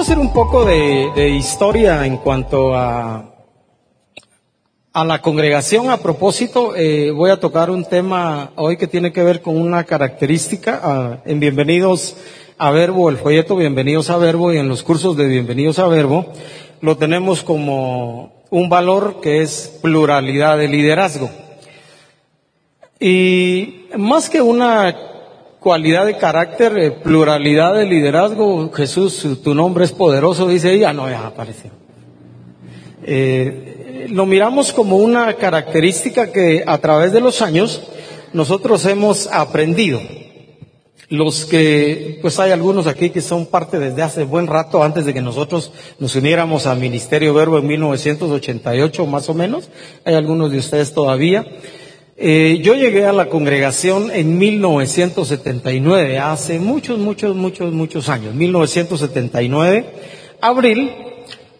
quiero hacer un poco de, historia en cuanto a, a la congregación. A propósito, eh, voy a tocar un tema hoy que tiene que ver con una característica. en Bienvenidos a Verbo, el folleto Bienvenidos a Verbo y en los cursos de Bienvenidos a Verbo, lo tenemos como un valor que es pluralidad de liderazgo. Y más que una cualidad de carácter, eh, pluralidad de liderazgo, Jesús, tu nombre es poderoso, dice ella, no, ya apareció. Eh, lo miramos como una característica que a través de los años nosotros hemos aprendido. Los que, pues hay algunos aquí que son parte desde hace buen rato, antes de que nosotros nos uniéramos al Ministerio Verbo en 1988 más o menos. Hay algunos de ustedes todavía. Eh, yo llegué a la congregación en 1979, hace muchos, muchos, muchos, muchos años, 1979, abril,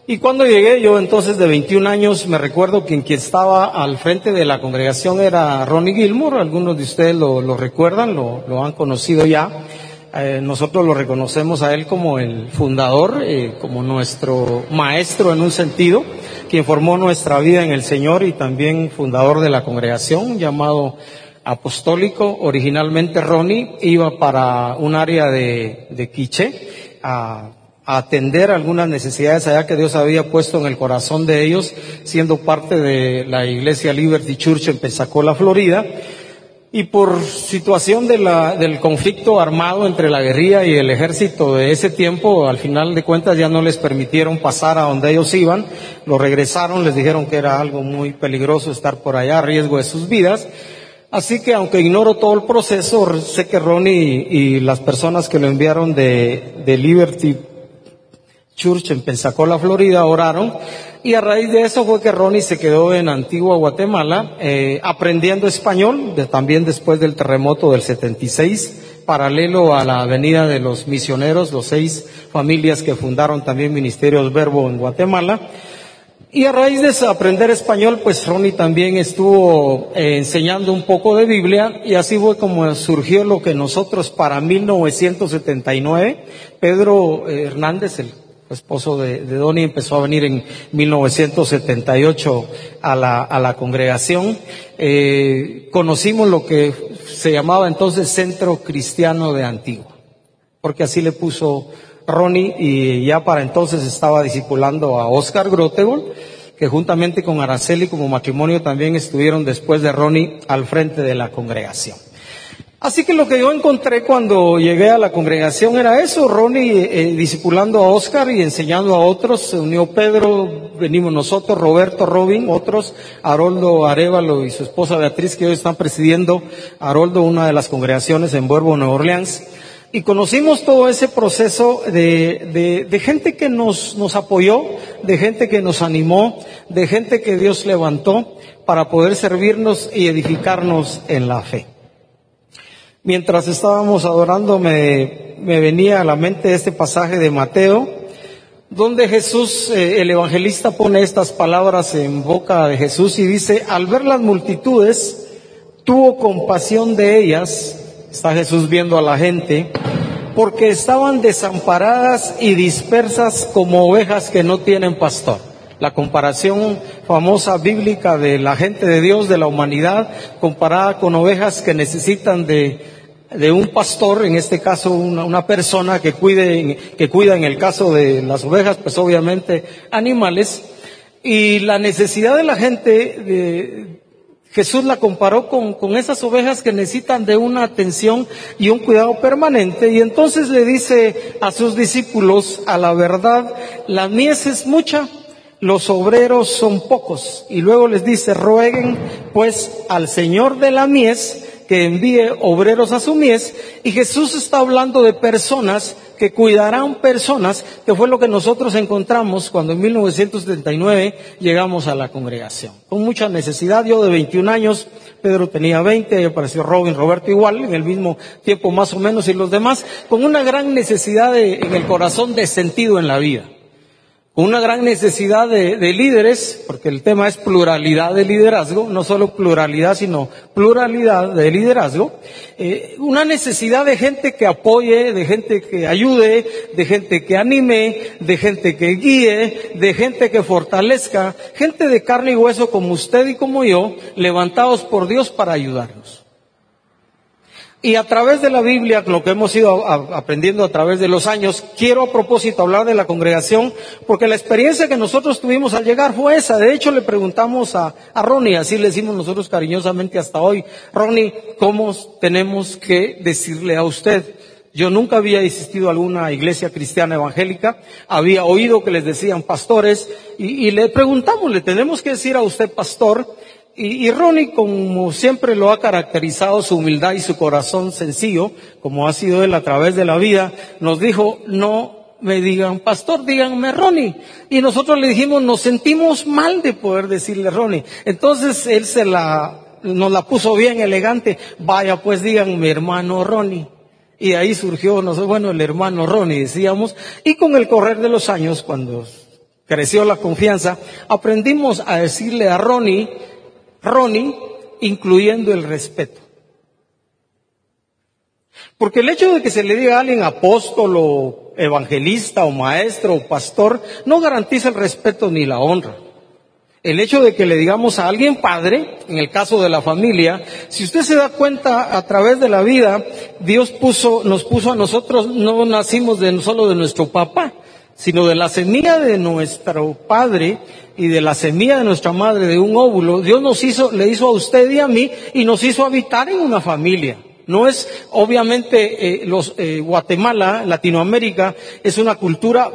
y cuando llegué yo entonces de 21 años, me recuerdo que quien estaba al frente de la congregación era Ronnie Gilmore, algunos de ustedes lo, recuerdan, lo, lo han conocido ya. Eh, nosotros lo reconocemos a él como el fundador, eh, como nuestro maestro en un sentido, quien formó nuestra vida en el Señor y también fundador de la congregación llamado apostólico. Originalmente Ronnie iba para un área de, Quiche a, a atender algunas necesidades allá que Dios había puesto en el corazón de ellos, siendo parte de la iglesia Liberty Church en Pensacola, Florida. Y por situación de la, del conflicto armado entre la guerrilla y el ejército de ese tiempo, al final de cuentas ya no les permitieron pasar a donde ellos iban, lo regresaron, les dijeron que era algo muy peligroso estar por allá a riesgo de sus vidas. Así que aunque ignoro todo el proceso, sé que Ronnie y, las personas que lo enviaron de, de Liberty Church en Pensacola, Florida, oraron y a raíz de eso fue que Ronnie se quedó en Antigua Guatemala eh, aprendiendo español, de- también después del terremoto del 76, paralelo a la avenida de los misioneros, los seis familias que fundaron también Ministerios Verbo en Guatemala. Y a raíz de aprender español, pues Ronnie también estuvo eh, enseñando un poco de Biblia y así fue como surgió lo que nosotros para 1979, Pedro eh, Hernández, el esposo de, de Donny, empezó a venir en 1978 a la, a la congregación. Eh, conocimos lo que se llamaba entonces Centro Cristiano de Antigua porque así le puso Ronnie y ya para entonces estaba discipulando a Oscar Grotebol, que juntamente con Araceli como matrimonio también estuvieron después de Ronnie al frente de la congregación. Así que lo que yo encontré cuando llegué a la congregación era eso, Ronnie eh, discipulando a Oscar y enseñando a otros, se unió Pedro, venimos nosotros, Roberto Robin, otros, Haroldo Arevalo y su esposa Beatriz, que hoy están presidiendo, Haroldo, una de las congregaciones en Buerbo, Nueva Orleans. Y conocimos todo ese proceso de, de, de gente que nos, nos apoyó, de gente que nos animó, de gente que Dios levantó para poder servirnos y edificarnos en la fe. Mientras estábamos adorando me, venía a la mente este pasaje de Mateo, donde Jesús, eh, el evangelista pone estas palabras en boca de Jesús y dice, al ver las multitudes, tuvo compasión de ellas, está Jesús viendo a la gente, porque estaban desamparadas y dispersas como ovejas que no tienen pastor. La comparación famosa bíblica de la gente de Dios, de la humanidad, comparada con ovejas que necesitan de, de un pastor, en este caso una, una persona que cuide, que cuida en el caso de las ovejas, pues obviamente animales, y la necesidad de la gente de, Jesús la comparó con, con esas ovejas que necesitan de una atención y un cuidado permanente. Y entonces le dice a sus discípulos, a la verdad, la mies es mucha, los obreros son pocos. Y luego les dice, rueguen pues al Señor de la mies que envíe obreros a su mies. Y Jesús está hablando de personas que cuidarán personas, que fue lo que nosotros encontramos cuando en 1979 llegamos a la congregación. Con mucha necesidad, yo de 21 años, Pedro tenía 20, ahí apareció Robin, Roberto igual, en el mismo tiempo más o menos, y los demás, con una gran necesidad en el corazón de sentido en la vida. Una gran necesidad de, líderes, porque el tema es pluralidad de liderazgo, no solo pluralidad, sino pluralidad de liderazgo, eh, una necesidad de gente que apoye, de gente que ayude, de gente que anime, de gente que guíe, de gente que fortalezca, gente de carne y hueso como usted y como yo, levantados por Dios para ayudarnos. Y a través de la Biblia, lo que hemos ido aprendiendo a través de los años, quiero a propósito hablar de la congregación, porque la experiencia que nosotros tuvimos al llegar fue esa. De hecho, le preguntamos a, Ronnie, así le decimos nosotros cariñosamente hasta hoy, Ronnie, ¿cómo tenemos que decirle a usted? Yo nunca había asistido a alguna iglesia cristiana evangélica, había oído que les decían pastores, y, y le preguntamos, ¿le tenemos que decir a usted pastor? Y, Ronnie, como siempre lo ha caracterizado su humildad y su corazón sencillo, como ha sido él a través de la vida, nos dijo, no me digan pastor, díganme Ronnie. Y nosotros le dijimos, nos sentimos mal de poder decirle Ronnie. Entonces él se la, nos la puso bien elegante, vaya pues díganme hermano Ronnie. Y ahí surgió, no bueno, el hermano Ronnie, decíamos, y con el correr de los años, cuando creció la confianza, aprendimos a decirle a Ronnie, Ronnie, incluyendo el respeto. Porque el hecho de que se le diga a alguien apóstol o evangelista o maestro o pastor no garantiza el respeto ni la honra. El hecho de que le digamos a alguien padre, en el caso de la familia, si usted se da cuenta a través de la vida, Dios puso, nos puso a nosotros, no nacimos de, solo de nuestro papá, sino de la semilla de nuestro padre y de la semilla de nuestra madre, de un óvulo, Dios nos hizo, le hizo a usted y a mí y nos hizo habitar en una familia. No es, obviamente, eh, los, eh, Guatemala, Latinoamérica, es una cultura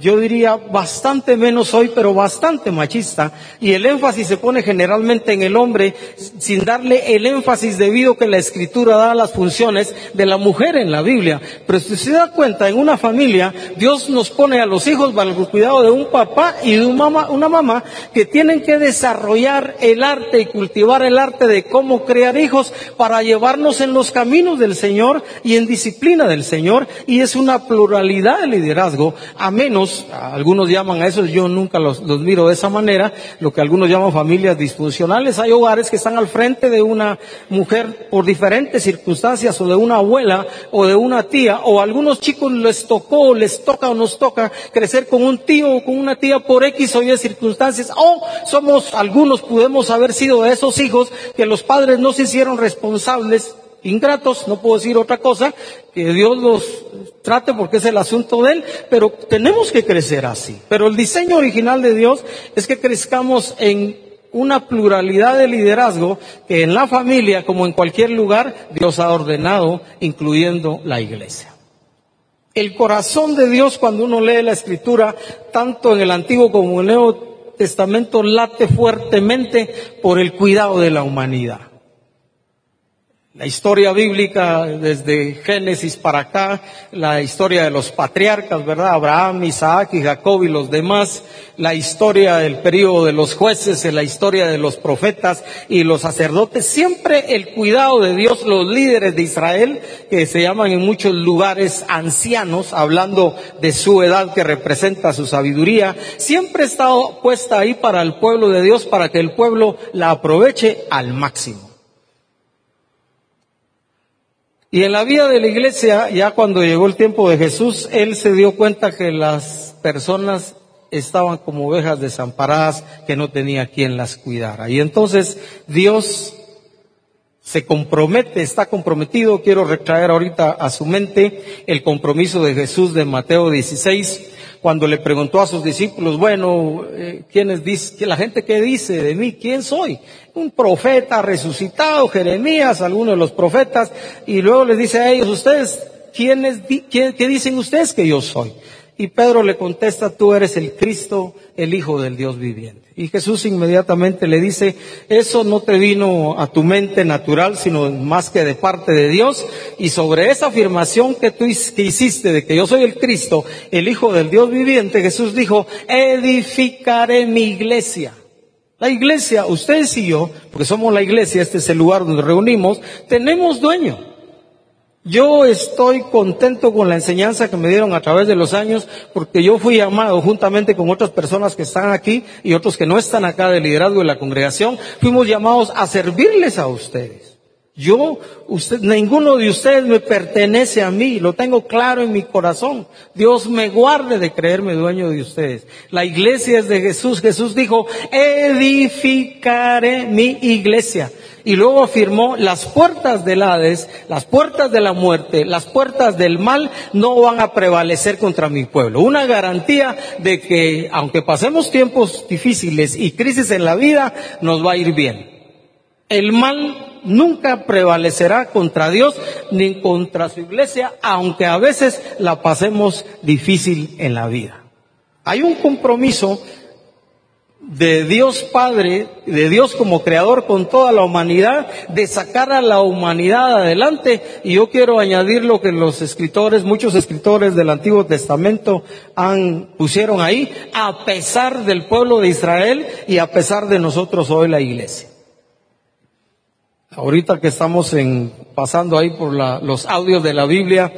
yo diría bastante menos hoy, pero bastante machista, y el énfasis se pone generalmente en el hombre sin darle el énfasis debido que la escritura da a las funciones de la mujer en la Biblia. Pero si se da cuenta, en una familia, Dios nos pone a los hijos bajo el cuidado de un papá y de una mamá, una mamá que tienen que desarrollar el arte y cultivar el arte de cómo crear hijos para llevarnos en los caminos del Señor y en disciplina del Señor, y es una pluralidad de liderazgo. Amén algunos llaman a eso, yo nunca los, miro de esa manera, lo que algunos llaman familias disfuncionales. Hay hogares que están al frente de una mujer por diferentes circunstancias, o de una abuela, o de una tía, o a algunos chicos les tocó, les toca o nos toca crecer con un tío o con una tía por X o Y circunstancias, o somos, algunos podemos haber sido de esos hijos que los padres no se hicieron responsables ingratos, no puedo decir otra cosa, que Dios los trate porque es el asunto de Él, pero tenemos que crecer así. Pero el diseño original de Dios es que crezcamos en una pluralidad de liderazgo que en la familia, como en cualquier lugar, Dios ha ordenado, incluyendo la iglesia. El corazón de Dios cuando uno lee la escritura, tanto en el Antiguo como en el Nuevo Testamento, late fuertemente por el cuidado de la humanidad. La historia bíblica desde Génesis para acá, la historia de los patriarcas, ¿verdad? Abraham, Isaac y Jacob y los demás, la historia del periodo de los jueces, la historia de los profetas y los sacerdotes, siempre el cuidado de Dios, los líderes de Israel, que se llaman en muchos lugares ancianos, hablando de su edad que representa su sabiduría, siempre ha estado puesta ahí para el pueblo de Dios, para que el pueblo la aproveche al máximo. Y en la vida de la iglesia, ya cuando llegó el tiempo de Jesús, él se dio cuenta que las personas estaban como ovejas desamparadas que no tenía quien las cuidara. Y entonces Dios se compromete, está comprometido, quiero retraer ahorita a su mente el compromiso de Jesús de Mateo 16, cuando le preguntó a sus discípulos, bueno, eh, ¿quiénes dice, la gente qué dice de mí? ¿Quién soy? Un profeta resucitado, Jeremías, alguno de los profetas, y luego les dice a ellos, ustedes, ¿quiénes, qué dicen ustedes que yo soy? Y Pedro le contesta, tú eres el Cristo, el Hijo del Dios viviente. Y Jesús inmediatamente le dice, eso no te vino a tu mente natural, sino más que de parte de Dios. Y sobre esa afirmación que tú hiciste de que yo soy el Cristo, el Hijo del Dios viviente, Jesús dijo, edificaré mi iglesia. La iglesia, ustedes y yo, porque somos la iglesia, este es el lugar donde reunimos, tenemos dueño. Yo estoy contento con la enseñanza que me dieron a través de los años porque yo fui llamado juntamente con otras personas que están aquí y otros que no están acá de liderazgo de la congregación, fuimos llamados a servirles a ustedes. Yo, usted, ninguno de ustedes me pertenece a mí, lo tengo claro en mi corazón. Dios me guarde de creerme dueño de ustedes. La iglesia es de Jesús. Jesús dijo, edificaré mi iglesia. Y luego afirmó, las puertas del Hades, las puertas de la muerte, las puertas del mal no van a prevalecer contra mi pueblo. Una garantía de que, aunque pasemos tiempos difíciles y crisis en la vida, nos va a ir bien. El mal nunca prevalecerá contra Dios ni contra su iglesia, aunque a veces la pasemos difícil en la vida. Hay un compromiso de Dios Padre, de Dios como creador con toda la humanidad, de sacar a la humanidad adelante. Y yo quiero añadir lo que los escritores, muchos escritores del Antiguo Testamento han, pusieron ahí, a pesar del pueblo de Israel y a pesar de nosotros hoy la iglesia. Ahorita que estamos en, pasando ahí por los audios de la Biblia,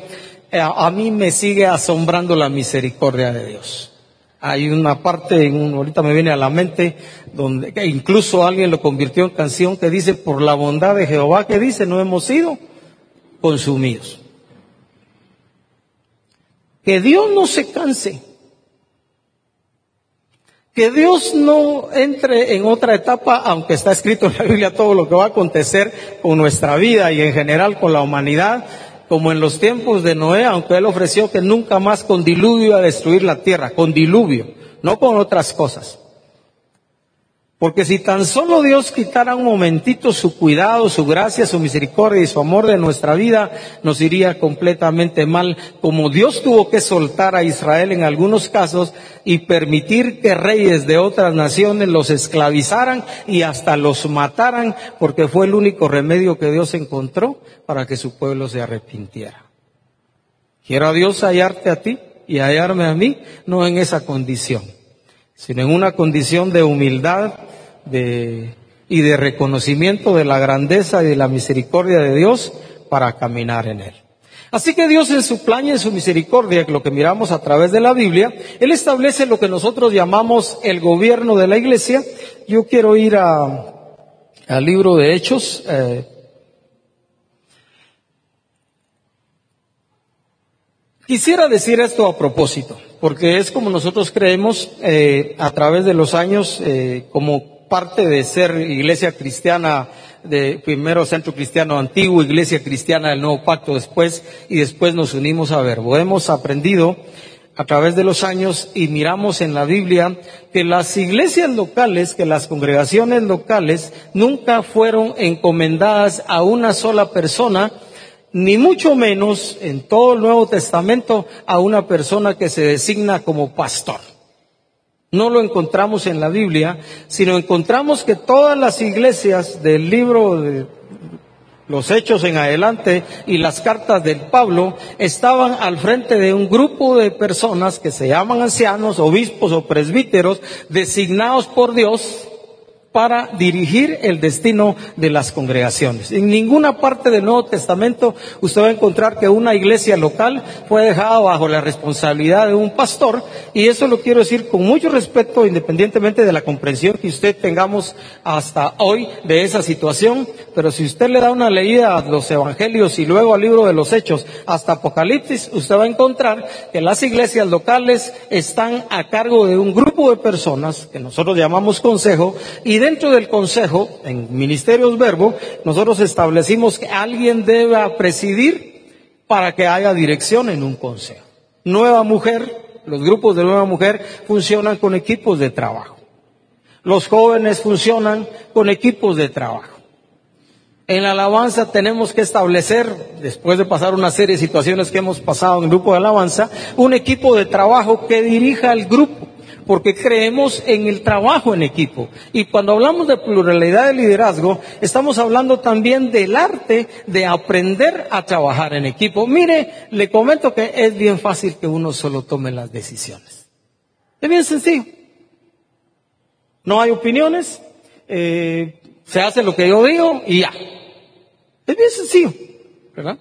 eh, a mí me sigue asombrando la misericordia de Dios. Hay una parte, en ahorita me viene a la mente, donde incluso alguien lo convirtió en canción que dice, por la bondad de Jehová que dice, no hemos sido consumidos. Que Dios no se canse. Que Dios no entre en otra etapa, aunque está escrito en la Biblia todo lo que va a acontecer con nuestra vida y en general con la humanidad, como en los tiempos de Noé, aunque él ofreció que nunca más con diluvio a destruir la tierra, con diluvio, no con otras cosas. Porque si tan solo Dios quitara un momentito su cuidado, su gracia, su misericordia y su amor de nuestra vida, nos iría completamente mal, como Dios tuvo que soltar a Israel en algunos casos y permitir que reyes de otras naciones los esclavizaran y hasta los mataran, porque fue el único remedio que Dios encontró para que su pueblo se arrepintiera. Quiero a Dios hallarte a ti y hallarme a mí, no en esa condición, sino en una condición de humildad, y de reconocimiento de la grandeza y de la misericordia de Dios para caminar en Él. Así que Dios en su plan y en su misericordia, lo que miramos a través de la Biblia, Él establece lo que nosotros llamamos el gobierno de la iglesia. Yo quiero ir al libro de Hechos. Eh, quisiera decir esto a propósito, porque es como nosotros creemos eh, a través de los años, eh, como parte de ser iglesia cristiana, de primero centro cristiano antiguo, iglesia cristiana del nuevo pacto después, y después nos unimos a Verbo. Hemos aprendido a través de los años y miramos en la Biblia que las iglesias locales, que las congregaciones locales nunca fueron encomendadas a una sola persona, ni mucho menos en todo el Nuevo Testamento a una persona que se designa como pastor. No lo encontramos en la Biblia, sino encontramos que todas las iglesias del libro de los hechos en adelante y las cartas del Pablo estaban al frente de un grupo de personas que se llaman ancianos, obispos o presbíteros designados por Dios para dirigir el destino de las congregaciones. En ninguna parte del Nuevo Testamento usted va a encontrar que una iglesia local fue dejada bajo la responsabilidad de un pastor y eso lo quiero decir con mucho respeto independientemente de la comprensión que usted tengamos hasta hoy de esa situación, pero si usted le da una leída a los evangelios y luego al libro de los hechos hasta Apocalipsis, usted va a encontrar que las iglesias locales están a cargo de un grupo de personas que nosotros llamamos consejo y dentro del consejo, en Ministerios Verbo, nosotros establecimos que alguien deba presidir para que haya dirección en un consejo. Nueva mujer, los grupos de nueva mujer funcionan con equipos de trabajo. Los jóvenes funcionan con equipos de trabajo. En la alabanza tenemos que establecer, después de pasar una serie de situaciones que hemos pasado en el grupo de alabanza, un equipo de trabajo que dirija al grupo porque creemos en el trabajo en equipo. Y cuando hablamos de pluralidad de liderazgo, estamos hablando también del arte de aprender a trabajar en equipo. Mire, le comento que es bien fácil que uno solo tome las decisiones. Es bien sencillo. No hay opiniones, eh, se hace lo que yo digo y ya. Es bien sencillo, ¿verdad?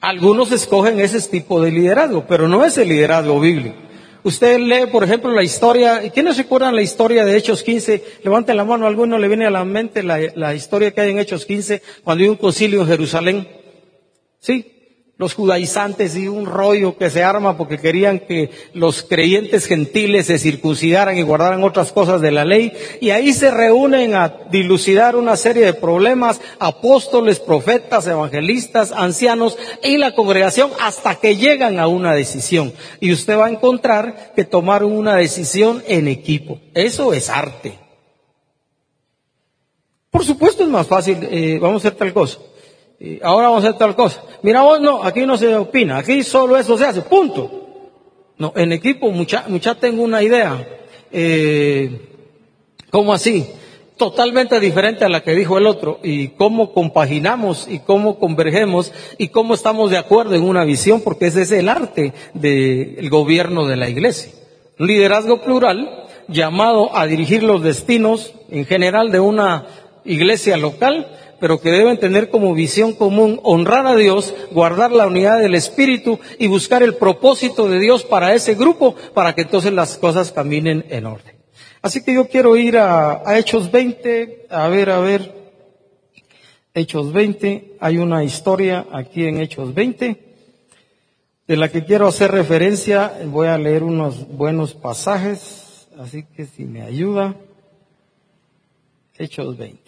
Algunos escogen ese tipo de liderazgo, pero no es el liderazgo bíblico. Usted lee, por ejemplo, la historia, ¿quiénes recuerdan la historia de Hechos 15? Levanten la mano, alguno le viene a la mente la, la historia que hay en Hechos 15 cuando hay un concilio en Jerusalén. Sí, los judaizantes y un rollo que se arma porque querían que los creyentes gentiles se circuncidaran y guardaran otras cosas de la ley. Y ahí se reúnen a dilucidar una serie de problemas, apóstoles, profetas, evangelistas, ancianos y la congregación hasta que llegan a una decisión. Y usted va a encontrar que tomaron una decisión en equipo. Eso es arte. Por supuesto es más fácil, eh, vamos a hacer tal cosa ahora vamos a hacer tal cosa. Mira vos, no, aquí no se opina, aquí solo eso se hace, punto. No, en equipo, mucha, mucha tengo una idea. Eh, ¿Cómo así? Totalmente diferente a la que dijo el otro. Y cómo compaginamos y cómo convergemos y cómo estamos de acuerdo en una visión, porque ese es el arte del gobierno de la iglesia. Liderazgo plural llamado a dirigir los destinos en general de una iglesia local pero que deben tener como visión común honrar a Dios, guardar la unidad del Espíritu y buscar el propósito de Dios para ese grupo, para que entonces las cosas caminen en orden. Así que yo quiero ir a, Hechos 20, a ver, a ver, Hechos 20, hay una historia aquí en Hechos 20, de la que quiero hacer referencia, voy a leer unos buenos pasajes, así que si me ayuda, Hechos 20.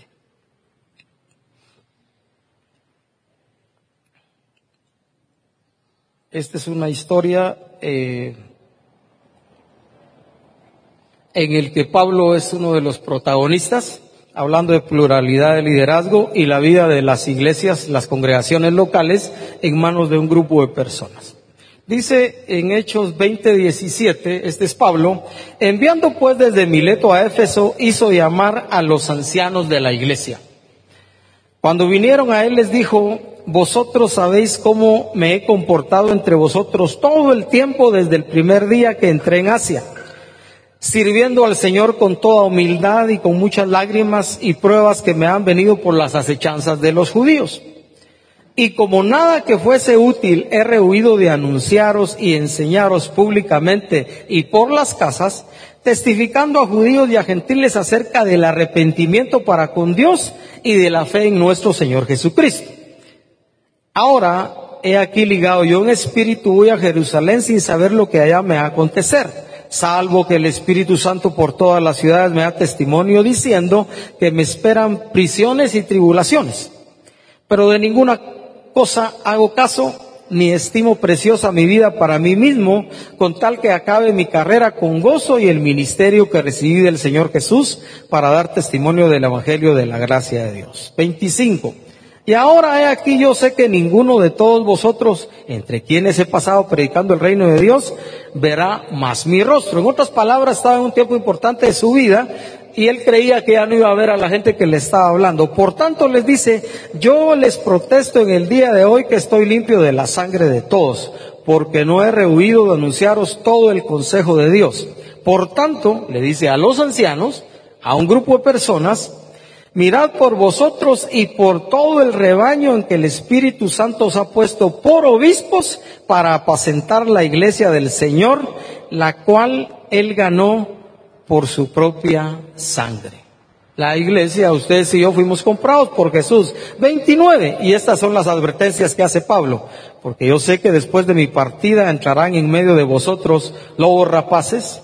Esta es una historia eh, en el que Pablo es uno de los protagonistas, hablando de pluralidad de liderazgo y la vida de las iglesias, las congregaciones locales en manos de un grupo de personas. Dice en Hechos 20:17, este es Pablo, enviando pues desde Mileto a Éfeso, hizo llamar a los ancianos de la iglesia. Cuando vinieron a él les dijo, vosotros sabéis cómo me he comportado entre vosotros todo el tiempo desde el primer día que entré en Asia, sirviendo al Señor con toda humildad y con muchas lágrimas y pruebas que me han venido por las acechanzas de los judíos. Y como nada que fuese útil he rehuido de anunciaros y enseñaros públicamente y por las casas, testificando a judíos y a gentiles acerca del arrepentimiento para con Dios y de la fe en nuestro Señor Jesucristo. Ahora he aquí ligado yo en espíritu voy a Jerusalén sin saber lo que allá me va a acontecer, salvo que el Espíritu Santo por todas las ciudades me da testimonio diciendo que me esperan prisiones y tribulaciones. Pero de ninguna cosa hago caso ni estimo preciosa mi vida para mí mismo, con tal que acabe mi carrera con gozo y el ministerio que recibí del Señor Jesús para dar testimonio del Evangelio de la gracia de Dios. 25. Y ahora he aquí yo sé que ninguno de todos vosotros, entre quienes he pasado predicando el reino de Dios, verá más mi rostro. En otras palabras, estaba en un tiempo importante de su vida y él creía que ya no iba a ver a la gente que le estaba hablando. Por tanto les dice, yo les protesto en el día de hoy que estoy limpio de la sangre de todos, porque no he rehuido de anunciaros todo el consejo de Dios. Por tanto, le dice a los ancianos, a un grupo de personas, Mirad por vosotros y por todo el rebaño en que el Espíritu Santo os ha puesto por obispos para apacentar la iglesia del Señor, la cual él ganó por su propia sangre. La iglesia, ustedes y yo fuimos comprados por Jesús. 29. Y estas son las advertencias que hace Pablo. Porque yo sé que después de mi partida entrarán en medio de vosotros lobos rapaces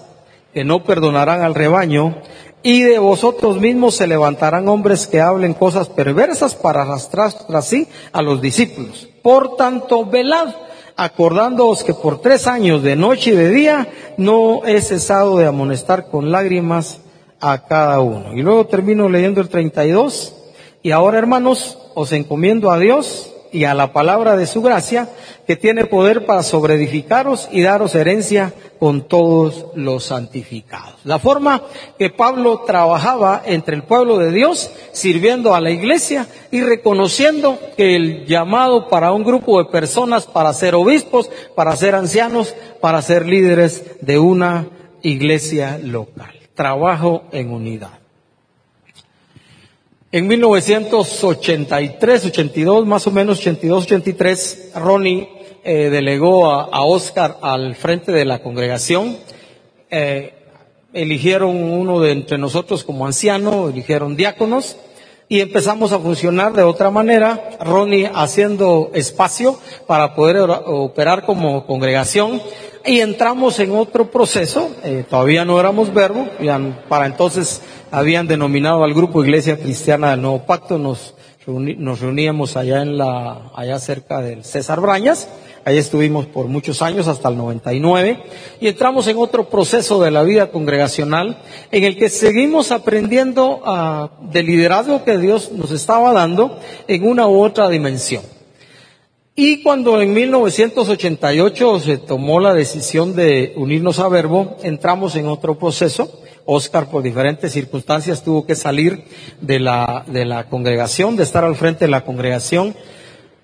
que no perdonarán al rebaño y de vosotros mismos se levantarán hombres que hablen cosas perversas para arrastrar tras sí a los discípulos. Por tanto, velad, acordándoos que por tres años de noche y de día no he cesado de amonestar con lágrimas a cada uno. Y luego termino leyendo el 32. Y ahora, hermanos, os encomiendo a Dios y a la palabra de su gracia, que tiene poder para sobreedificaros y daros herencia con todos los santificados. La forma que Pablo trabajaba entre el pueblo de Dios, sirviendo a la iglesia y reconociendo que el llamado para un grupo de personas para ser obispos, para ser ancianos, para ser líderes de una iglesia local. Trabajo en unidad. En 1983, 82, más o menos 82, 83, Ronnie eh, delegó a, Oscar al frente de la congregación. Eh, eligieron uno de entre nosotros como anciano, eligieron diáconos y empezamos a funcionar de otra manera, Ronnie haciendo espacio para poder operar como congregación y entramos en otro proceso, eh, todavía no éramos verbo, ya para entonces habían denominado al grupo Iglesia Cristiana del Nuevo Pacto, nos, reuníamos allá en la, allá cerca del César Brañas, Ahí estuvimos por muchos años, hasta el 99, y entramos en otro proceso de la vida congregacional en el que seguimos aprendiendo uh, del liderazgo que Dios nos estaba dando en una u otra dimensión. Y cuando en 1988 se tomó la decisión de unirnos a Verbo, entramos en otro proceso. Oscar, por diferentes circunstancias, tuvo que salir de la, de la congregación, de estar al frente de la congregación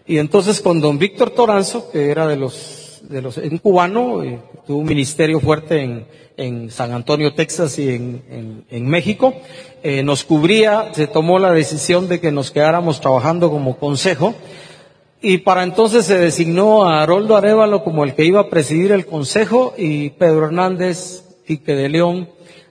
y entonces con don Víctor Toranzo, que era de los, de los, un cubano, eh, tuvo un ministerio fuerte en, en San Antonio, Texas y en, en, México, eh, nos cubría, se tomó la decisión de que nos quedáramos trabajando como consejo, y para entonces se designó a Haroldo Arevalo como el que iba a presidir el consejo y Pedro Hernández, Quique de León,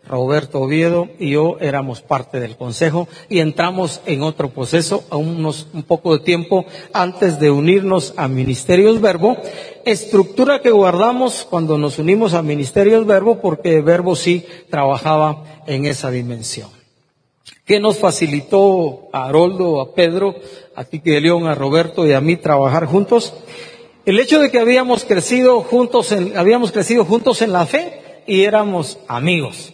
Roberto Oviedo y yo éramos parte del consejo y entramos en otro proceso a unos, un poco de tiempo antes de unirnos a Ministerios Verbo, estructura que guardamos cuando nos unimos a Ministerios Verbo porque Verbo sí trabajaba en esa dimensión. ¿Qué nos facilitó a Haroldo, a Pedro, a Quique de León, a Roberto y a mí trabajar juntos? El hecho de que habíamos crecido juntos en, habíamos crecido juntos en la fe y éramos amigos.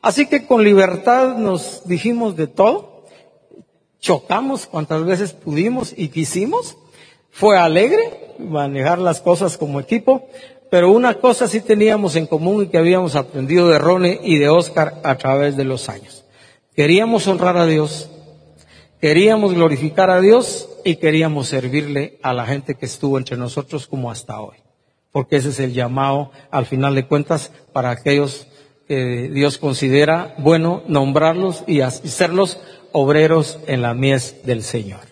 Así que con libertad nos dijimos de todo, chocamos cuantas veces pudimos y quisimos, fue alegre manejar las cosas como equipo, pero una cosa sí teníamos en común y que habíamos aprendido de Rone y de Oscar a través de los años. Queríamos honrar a Dios, queríamos glorificar a Dios y queríamos servirle a la gente que estuvo entre nosotros como hasta hoy. Porque ese es el llamado, al final de cuentas, para aquellos que Dios considera bueno nombrarlos y hacerlos obreros en la mies del Señor.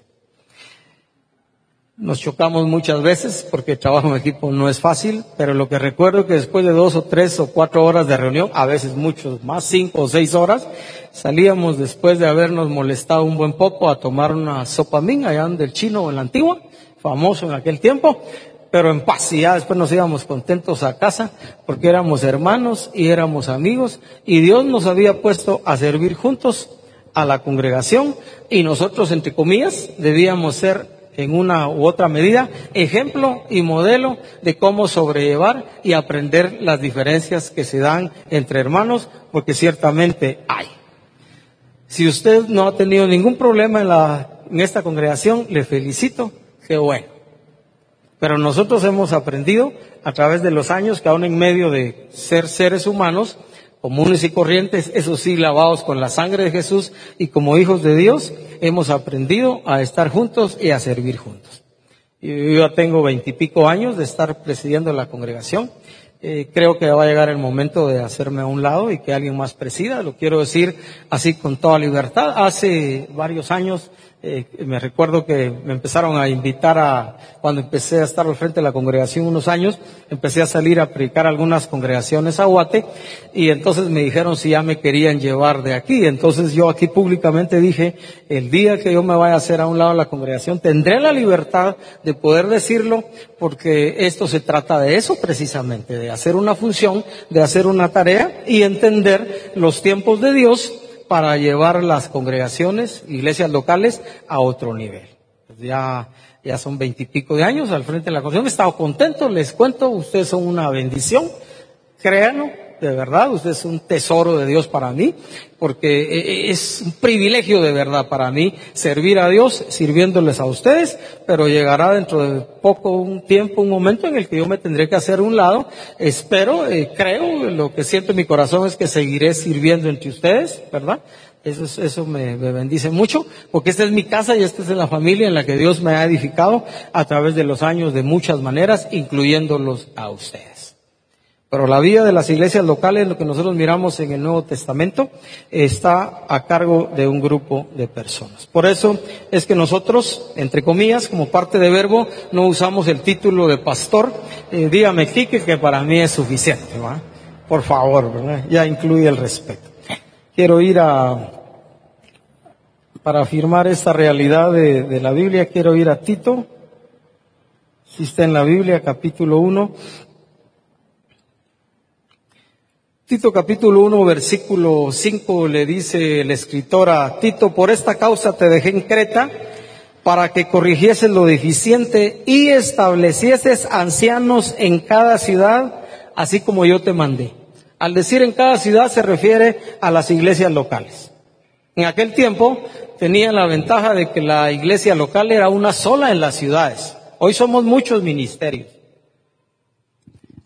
Nos chocamos muchas veces porque el trabajo en equipo no es fácil, pero lo que recuerdo es que después de dos o tres o cuatro horas de reunión, a veces muchos más, cinco o seis horas, salíamos después de habernos molestado un buen poco a tomar una sopa min allá del chino en la antigua, famoso en aquel tiempo, pero en paz. Y ya después nos íbamos contentos a casa porque éramos hermanos y éramos amigos y Dios nos había puesto a servir juntos a la congregación y nosotros, entre comillas, debíamos ser en una u otra medida ejemplo y modelo de cómo sobrellevar y aprender las diferencias que se dan entre hermanos, porque ciertamente hay. Si usted no ha tenido ningún problema en, la, en esta congregación, le felicito, qué bueno. Pero nosotros hemos aprendido a través de los años que aún en medio de ser seres humanos, comunes y corrientes, eso sí, lavados con la sangre de Jesús y como hijos de Dios, hemos aprendido a estar juntos y a servir juntos. Yo ya tengo veintipico años de estar presidiendo la congregación. Eh, creo que va a llegar el momento de hacerme a un lado y que alguien más presida. Lo quiero decir así con toda libertad. Hace varios años eh, me recuerdo que me empezaron a invitar a, cuando empecé a estar al frente de la congregación unos años, empecé a salir a predicar algunas congregaciones a Guate y entonces me dijeron si ya me querían llevar de aquí. Entonces yo aquí públicamente dije, el día que yo me vaya a hacer a un lado de la congregación, tendré la libertad de poder decirlo porque esto se trata de eso precisamente, de hacer una función, de hacer una tarea y entender los tiempos de Dios para llevar las congregaciones, iglesias locales, a otro nivel. Pues ya, ya son veintipico de años al frente de la congregación. He estado contento, les cuento, ustedes son una bendición, créanlo, de verdad, usted es un tesoro de Dios para mí, porque e, e, es un privilegio de verdad para mí servir a Dios sirviéndoles a ustedes, pero llegará dentro de poco un tiempo, un momento en el que yo me tendré que hacer un lado. Espero, eh, creo, lo que siento en mi corazón es que seguiré sirviendo entre ustedes, ¿verdad? Eso, eso me, me, bendice mucho, porque esta es mi casa y esta es la familia en la que Dios me ha edificado a través de los años de muchas maneras, incluyéndolos a ustedes. Pero la vida de las iglesias locales, lo que nosotros miramos en el Nuevo Testamento, está a cargo de un grupo de personas. Por eso es que nosotros, entre comillas, como parte de verbo, no usamos el título de pastor. Eh, dígame, Quique, que para mí es suficiente. Por favor, ya incluye el respeto. Quiero ir a, para afirmar esta realidad de, de la Biblia, quiero ir a Tito, si está en la Biblia, capítulo 1. Tito capítulo 1, versículo 5 le dice el escritor a Tito, por esta causa te dejé en Creta para que corrigieses lo deficiente y establecieses ancianos en cada ciudad, así como yo te mandé. Al decir en cada ciudad se refiere a las iglesias locales. En aquel tiempo tenían la ventaja de que la iglesia local era una sola en las ciudades. Hoy somos muchos ministerios.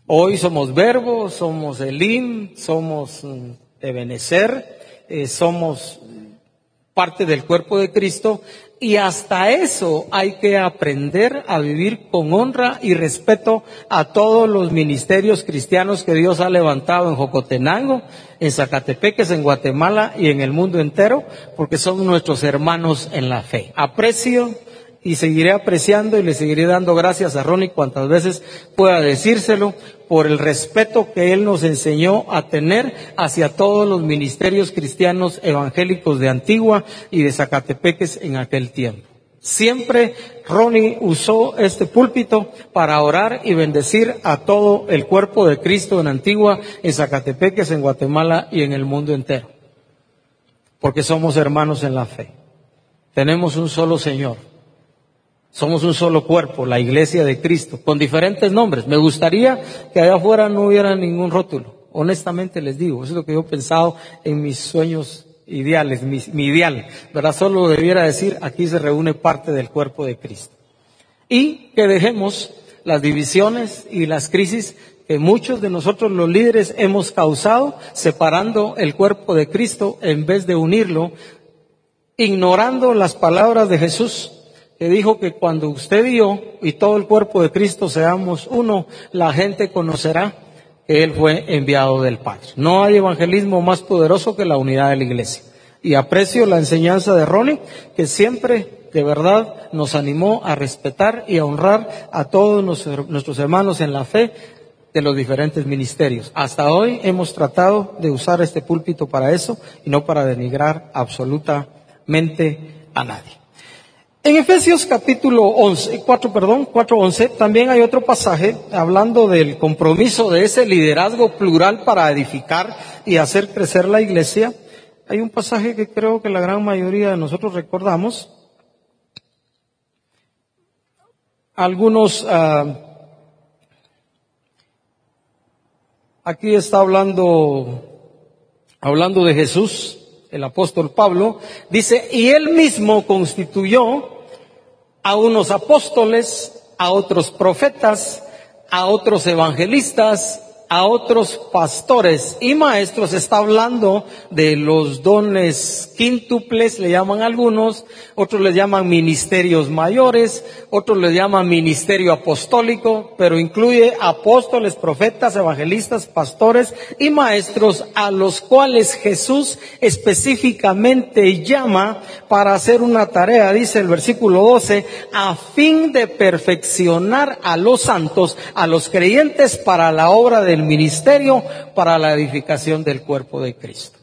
Hoy somos Verbo, somos Elim, somos mm, Ebenecer, eh, somos parte del cuerpo de Cristo y hasta eso hay que aprender a vivir con honra y respeto a todos los ministerios cristianos que Dios ha levantado en Jocotenango, en Zacatepeques, en Guatemala y en el mundo entero, porque son nuestros hermanos en la fe. Aprecio y seguiré apreciando y le seguiré dando gracias a Ronnie cuantas veces pueda decírselo por el respeto que él nos enseñó a tener hacia todos los ministerios cristianos evangélicos de Antigua y de Zacatepeques en aquel tiempo. Siempre Ronnie usó este púlpito para orar y bendecir a todo el cuerpo de Cristo en Antigua, en Zacatepeques, en Guatemala y en el mundo entero. Porque somos hermanos en la fe. Tenemos un solo Señor somos un solo cuerpo, la iglesia de Cristo, con diferentes nombres. Me gustaría que allá afuera no hubiera ningún rótulo. Honestamente les digo, eso es lo que yo he pensado en mis sueños ideales, mi, ideal. ¿Verdad? Solo debiera decir, aquí se reúne parte del cuerpo de Cristo. Y que dejemos las divisiones y las crisis que muchos de nosotros los líderes hemos causado separando el cuerpo de Cristo en vez de unirlo, ignorando las palabras de Jesús que dijo que cuando usted y yo y todo el cuerpo de Cristo seamos uno, la gente conocerá que Él fue enviado del Padre. No hay evangelismo más poderoso que la unidad de la iglesia. Y aprecio la enseñanza de Ronnie, que siempre de verdad nos animó a respetar y a honrar a todos nuestros hermanos en la fe de los diferentes ministerios. Hasta hoy hemos tratado de usar este púlpito para eso y no para denigrar absolutamente a nadie. En Efesios capítulo 11, 4, perdón, 4.11, también hay otro pasaje hablando del compromiso de ese liderazgo plural para edificar y hacer crecer la iglesia. Hay un pasaje que creo que la gran mayoría de nosotros recordamos. Algunos, uh, aquí está hablando, hablando de Jesús, el apóstol Pablo, dice, y él mismo constituyó a unos apóstoles, a otros profetas, a otros evangelistas, a otros pastores y maestros, está hablando de los dones quíntuples, le llaman algunos, otros le llaman ministerios mayores, otros le llaman ministerio apostólico, pero incluye apóstoles, profetas, evangelistas, pastores y maestros a los cuales Jesús específicamente llama para hacer una tarea, dice el versículo 12, a fin de perfeccionar a los santos, a los creyentes para la obra del ministerio para la edificación del cuerpo de Cristo.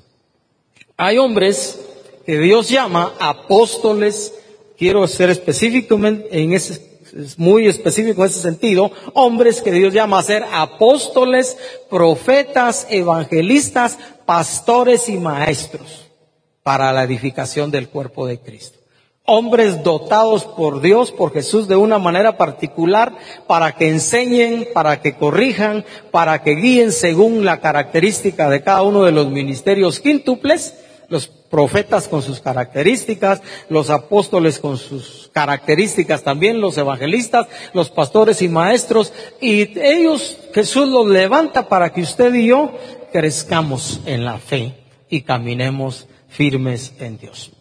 Hay hombres que Dios llama apóstoles, quiero ser específico en ese, muy específico en ese sentido, hombres que Dios llama a ser apóstoles, profetas, evangelistas, pastores y maestros para la edificación del cuerpo de Cristo hombres dotados por Dios, por Jesús de una manera particular para que enseñen, para que corrijan, para que guíen según la característica de cada uno de los ministerios quíntuples, los profetas con sus características, los apóstoles con sus características también, los evangelistas, los pastores y maestros, y ellos Jesús los levanta para que usted y yo crezcamos en la fe y caminemos firmes en Dios.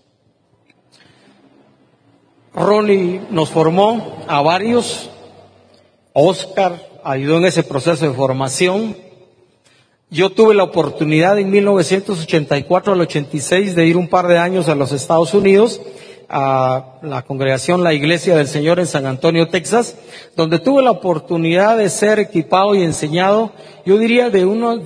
Ronnie nos formó a varios. Oscar ayudó en ese proceso de formación. Yo tuve la oportunidad en 1984 al 86 de ir un par de años a los Estados Unidos a la congregación La Iglesia del Señor en San Antonio, Texas, donde tuve la oportunidad de ser equipado y enseñado, yo diría, de unos,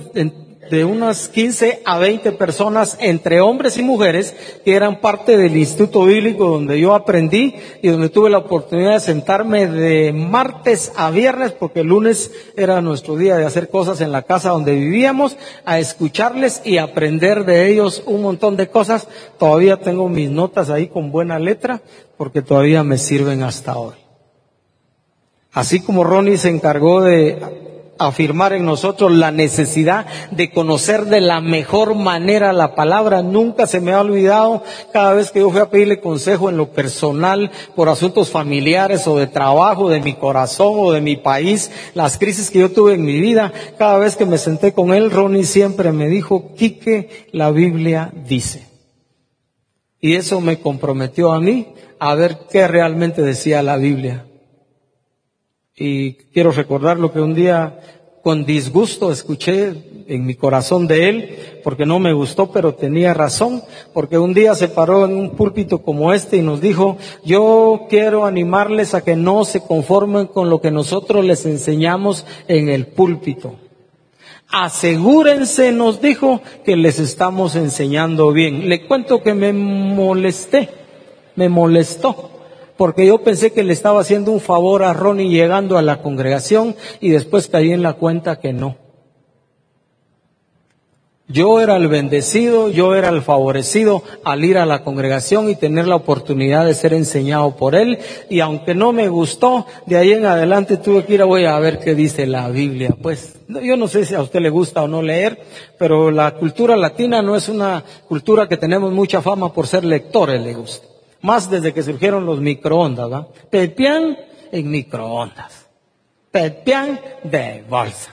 de unas 15 a 20 personas, entre hombres y mujeres, que eran parte del Instituto Bíblico donde yo aprendí y donde tuve la oportunidad de sentarme de martes a viernes, porque el lunes era nuestro día de hacer cosas en la casa donde vivíamos, a escucharles y aprender de ellos un montón de cosas. Todavía tengo mis notas ahí con buena letra, porque todavía me sirven hasta hoy. Así como Ronnie se encargó de afirmar en nosotros la necesidad de conocer de la mejor manera la palabra. Nunca se me ha olvidado cada vez que yo fui a pedirle consejo en lo personal por asuntos familiares o de trabajo, de mi corazón o de mi país, las crisis que yo tuve en mi vida. Cada vez que me senté con él, Ronnie siempre me dijo, Quique, la Biblia dice. Y eso me comprometió a mí a ver qué realmente decía la Biblia. Y quiero recordar lo que un día con disgusto escuché en mi corazón de él, porque no me gustó, pero tenía razón, porque un día se paró en un púlpito como este y nos dijo, yo quiero animarles a que no se conformen con lo que nosotros les enseñamos en el púlpito. Asegúrense, nos dijo, que les estamos enseñando bien. Le cuento que me molesté, me molestó porque yo pensé que le estaba haciendo un favor a Ronnie llegando a la congregación y después caí en la cuenta que no. Yo era el bendecido, yo era el favorecido al ir a la congregación y tener la oportunidad de ser enseñado por él. Y aunque no me gustó, de ahí en adelante tuve que ir a, voy a ver qué dice la Biblia. Pues yo no sé si a usted le gusta o no leer, pero la cultura latina no es una cultura que tenemos mucha fama por ser lectores, le gusta más desde que surgieron los microondas, ¿va? Pepián en microondas. Pepián de bolsa.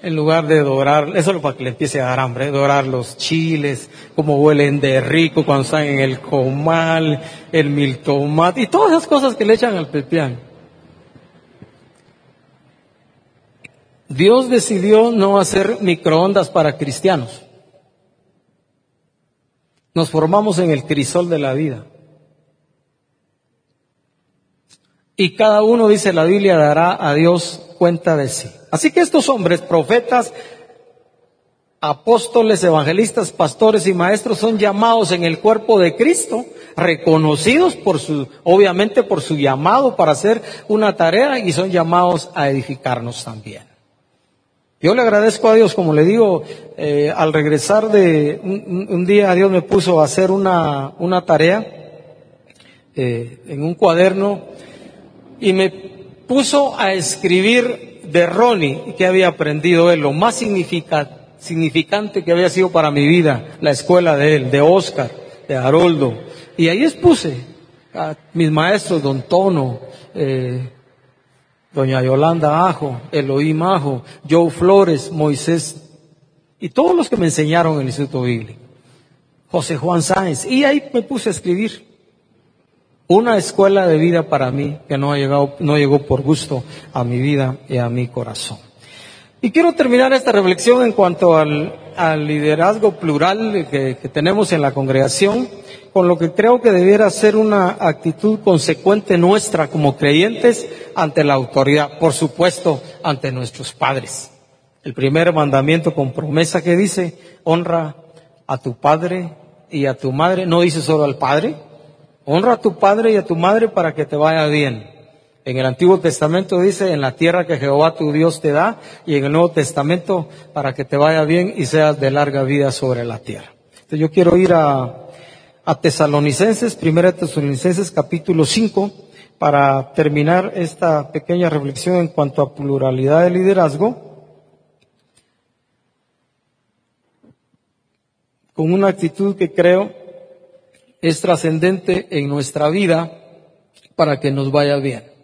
En lugar de dorar, eso es para que le empiece a dar hambre, dorar los chiles, como huelen de rico cuando están en el comal, el mil tomate y todas esas cosas que le echan al pepián. Dios decidió no hacer microondas para cristianos. Nos formamos en el crisol de la vida. Y cada uno, dice la Biblia, dará a Dios cuenta de sí. Así que estos hombres, profetas, apóstoles, evangelistas, pastores y maestros son llamados en el cuerpo de Cristo, reconocidos por su, obviamente por su llamado para hacer una tarea y son llamados a edificarnos también. Yo le agradezco a Dios, como le digo, eh, al regresar de un, día Dios me puso a hacer una, una tarea eh, en un cuaderno y me puso a escribir de Ronnie que había aprendido él, lo más significante que había sido para mi vida, la escuela de él, de Oscar, de Haroldo. Y ahí expuse a mis maestros, don Tono, eh, doña Yolanda Ajo, Elohim Ajo, Joe Flores, Moisés, y todos los que me enseñaron en el Instituto Bíblico. José Juan Sáenz. Y ahí me puse a escribir. Una escuela de vida para mí que no ha llegado, no llegó por gusto a mi vida y a mi corazón. Y quiero terminar esta reflexión en cuanto al, liderazgo plural que, que, tenemos en la congregación, con lo que creo que debiera ser una actitud consecuente nuestra como creyentes ante la autoridad, por supuesto, ante nuestros padres. El primer mandamiento con promesa que dice, honra a tu padre y a tu madre, no dice solo al padre, honra a tu padre y a tu madre para que te vaya bien. En el Antiguo Testamento dice, en la tierra que Jehová tu Dios te da, y en el Nuevo Testamento, para que te vaya bien y seas de larga vida sobre la tierra. Entonces yo quiero ir a, Tesalonicenses, primera Tesalonicenses capítulo 5, para terminar esta pequeña reflexión en cuanto a pluralidad de liderazgo, con una actitud que creo es trascendente en nuestra vida para que nos vaya bien.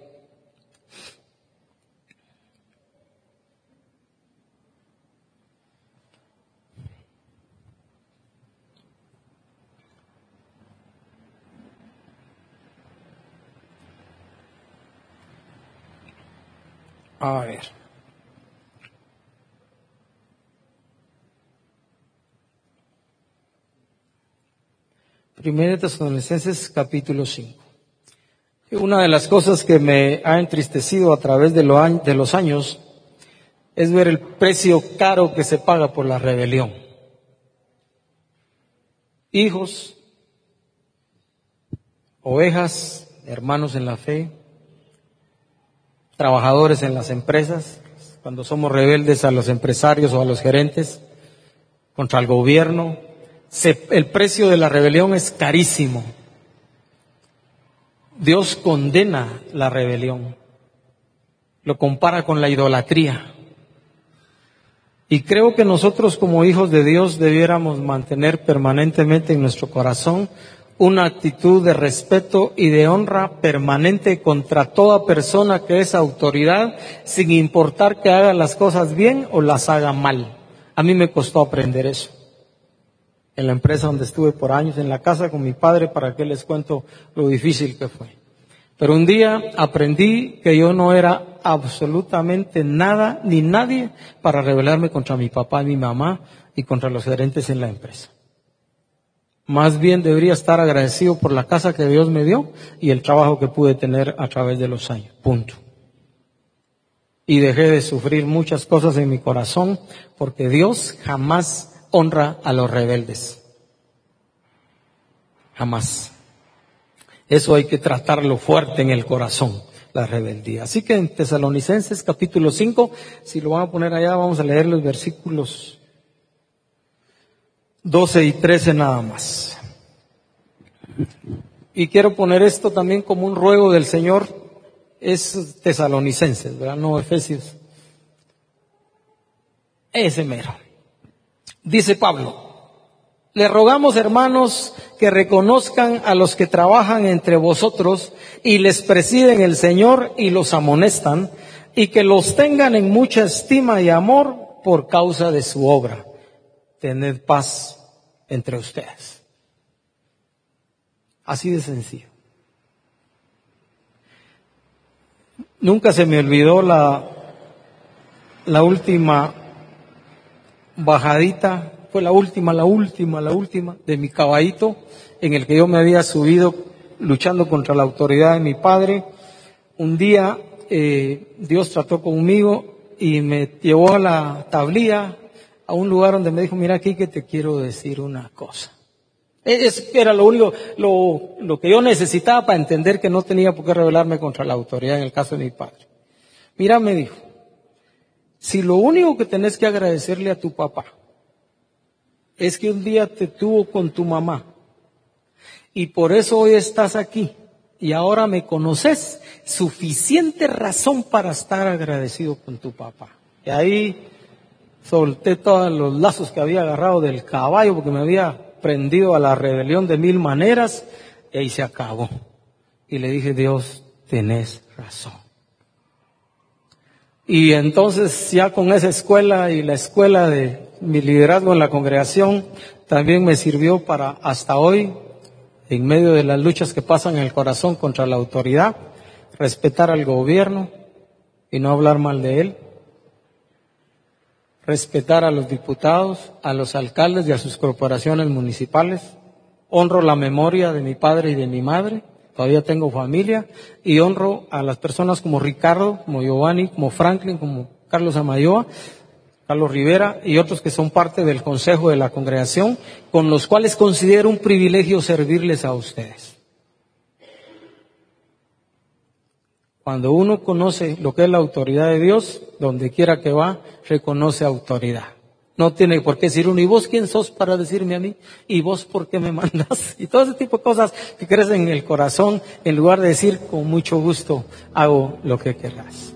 A ver. Primera Tesalonicenses capítulo 5. Una de las cosas que me ha entristecido a través de, los años es ver el precio caro que se paga por la rebelión. Hijos, ovejas, hermanos en la fe, trabajadores en las empresas, cuando somos rebeldes a los empresarios o a los gerentes, contra el gobierno, el precio de la rebelión es carísimo. Dios condena la rebelión, lo compara con la idolatría. Y creo que nosotros como hijos de Dios debiéramos mantener permanentemente en nuestro corazón una actitud de respeto y de honra permanente contra toda persona que es autoridad, sin importar que haga las cosas bien o las haga mal. A mí me costó aprender eso en la empresa donde estuve por años, en la casa con mi padre, para que les cuento lo difícil que fue. Pero un día aprendí que yo no era absolutamente nada ni nadie para rebelarme contra mi papá y mi mamá y contra los gerentes en la empresa. Más bien debería estar agradecido por la casa que Dios me dio y el trabajo que pude tener a través de los años. Punto. Y dejé de sufrir muchas cosas en mi corazón porque Dios jamás honra a los rebeldes. Jamás. Eso hay que tratarlo fuerte en el corazón, la rebeldía. Así que en Tesalonicenses capítulo 5, si lo van a poner allá, vamos a leer los versículos 12 y 13 nada más. Y quiero poner esto también como un ruego del Señor, es tesalonicenses, ¿verdad? No Efesios. Ese mero. Dice Pablo, le rogamos hermanos que reconozcan a los que trabajan entre vosotros y les presiden el Señor y los amonestan y que los tengan en mucha estima y amor por causa de su obra. Tened paz entre ustedes. Así de sencillo. Nunca se me olvidó la, la última bajadita, fue la última, la última, la última de mi caballito en el que yo me había subido luchando contra la autoridad de mi padre. Un día eh, Dios trató conmigo y me llevó a la tablilla, a un lugar donde me dijo, mira aquí que te quiero decir una cosa. E, es, era lo único, lo, lo que yo necesitaba para entender que no tenía por qué rebelarme contra la autoridad en el caso de mi padre. Mira, me dijo, si lo único que tenés que agradecerle a tu papá es que un día te tuvo con tu mamá y por eso hoy estás aquí y ahora me conoces, suficiente razón para estar agradecido con tu papá. Y ahí solté todos los lazos que había agarrado del caballo porque me había prendido a la rebelión de mil maneras y ahí se acabó. Y le dije, Dios, tenés razón. Y entonces ya con esa escuela y la escuela de mi liderazgo en la congregación también me sirvió para hasta hoy, en medio de las luchas que pasan en el corazón contra la autoridad, respetar al gobierno y no hablar mal de él, respetar a los diputados, a los alcaldes y a sus corporaciones municipales, honro la memoria de mi padre y de mi madre, todavía tengo familia. Y honro a las personas como Ricardo, como Giovanni, como Franklin, como Carlos Amayoa, Carlos Rivera y otros que son parte del consejo de la congregación, con los cuales considero un privilegio servirles a ustedes. Cuando uno conoce lo que es la autoridad de Dios, donde quiera que va, reconoce autoridad. No tiene por qué decir uno, ¿y vos quién sos para decirme a mí? ¿Y vos por qué me mandas? Y todo ese tipo de cosas que crecen en el corazón, en lugar de decir, con mucho gusto, hago lo que querrás.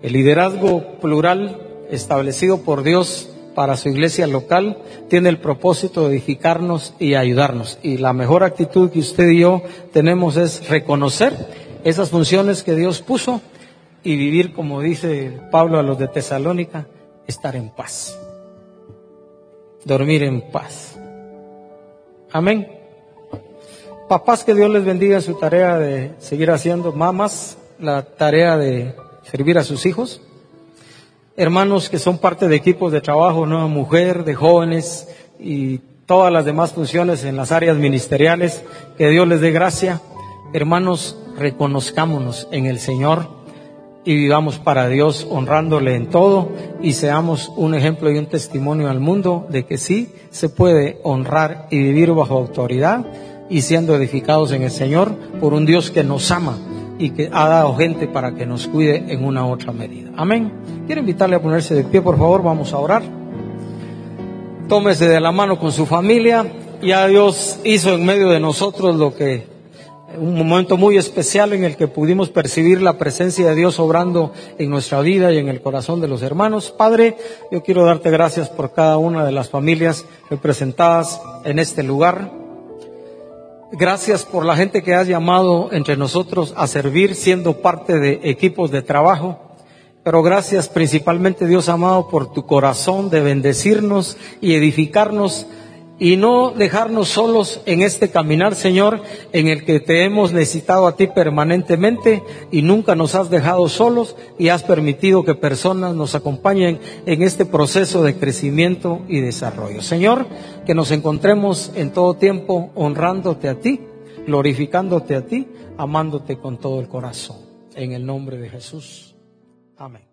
El liderazgo plural establecido por Dios para su iglesia local tiene el propósito de edificarnos y ayudarnos. Y la mejor actitud que usted y yo tenemos es reconocer esas funciones que Dios puso y vivir, como dice Pablo a los de Tesalónica, estar en paz. Dormir en paz. Amén. Papás, que Dios les bendiga su tarea de seguir haciendo. Mamás, la tarea de servir a sus hijos. Hermanos que son parte de equipos de trabajo, nueva mujer, de jóvenes y todas las demás funciones en las áreas ministeriales. Que Dios les dé gracia. Hermanos, reconozcámonos en el Señor y vivamos para Dios honrándole en todo y seamos un ejemplo y un testimonio al mundo de que sí se puede honrar y vivir bajo autoridad y siendo edificados en el Señor por un Dios que nos ama y que ha dado gente para que nos cuide en una otra medida. Amén. Quiero invitarle a ponerse de pie, por favor, vamos a orar. Tómese de la mano con su familia. Ya Dios hizo en medio de nosotros lo que un momento muy especial en el que pudimos percibir la presencia de Dios obrando en nuestra vida y en el corazón de los hermanos. Padre, yo quiero darte gracias por cada una de las familias representadas en este lugar. Gracias por la gente que has llamado entre nosotros a servir siendo parte de equipos de trabajo. Pero gracias principalmente Dios amado por tu corazón de bendecirnos y edificarnos y no dejarnos solos en este caminar, Señor, en el que te hemos necesitado a ti permanentemente y nunca nos has dejado solos y has permitido que personas nos acompañen en este proceso de crecimiento y desarrollo. Señor, que nos encontremos en todo tiempo honrándote a ti, glorificándote a ti, amándote con todo el corazón. En el nombre de Jesús. Amén.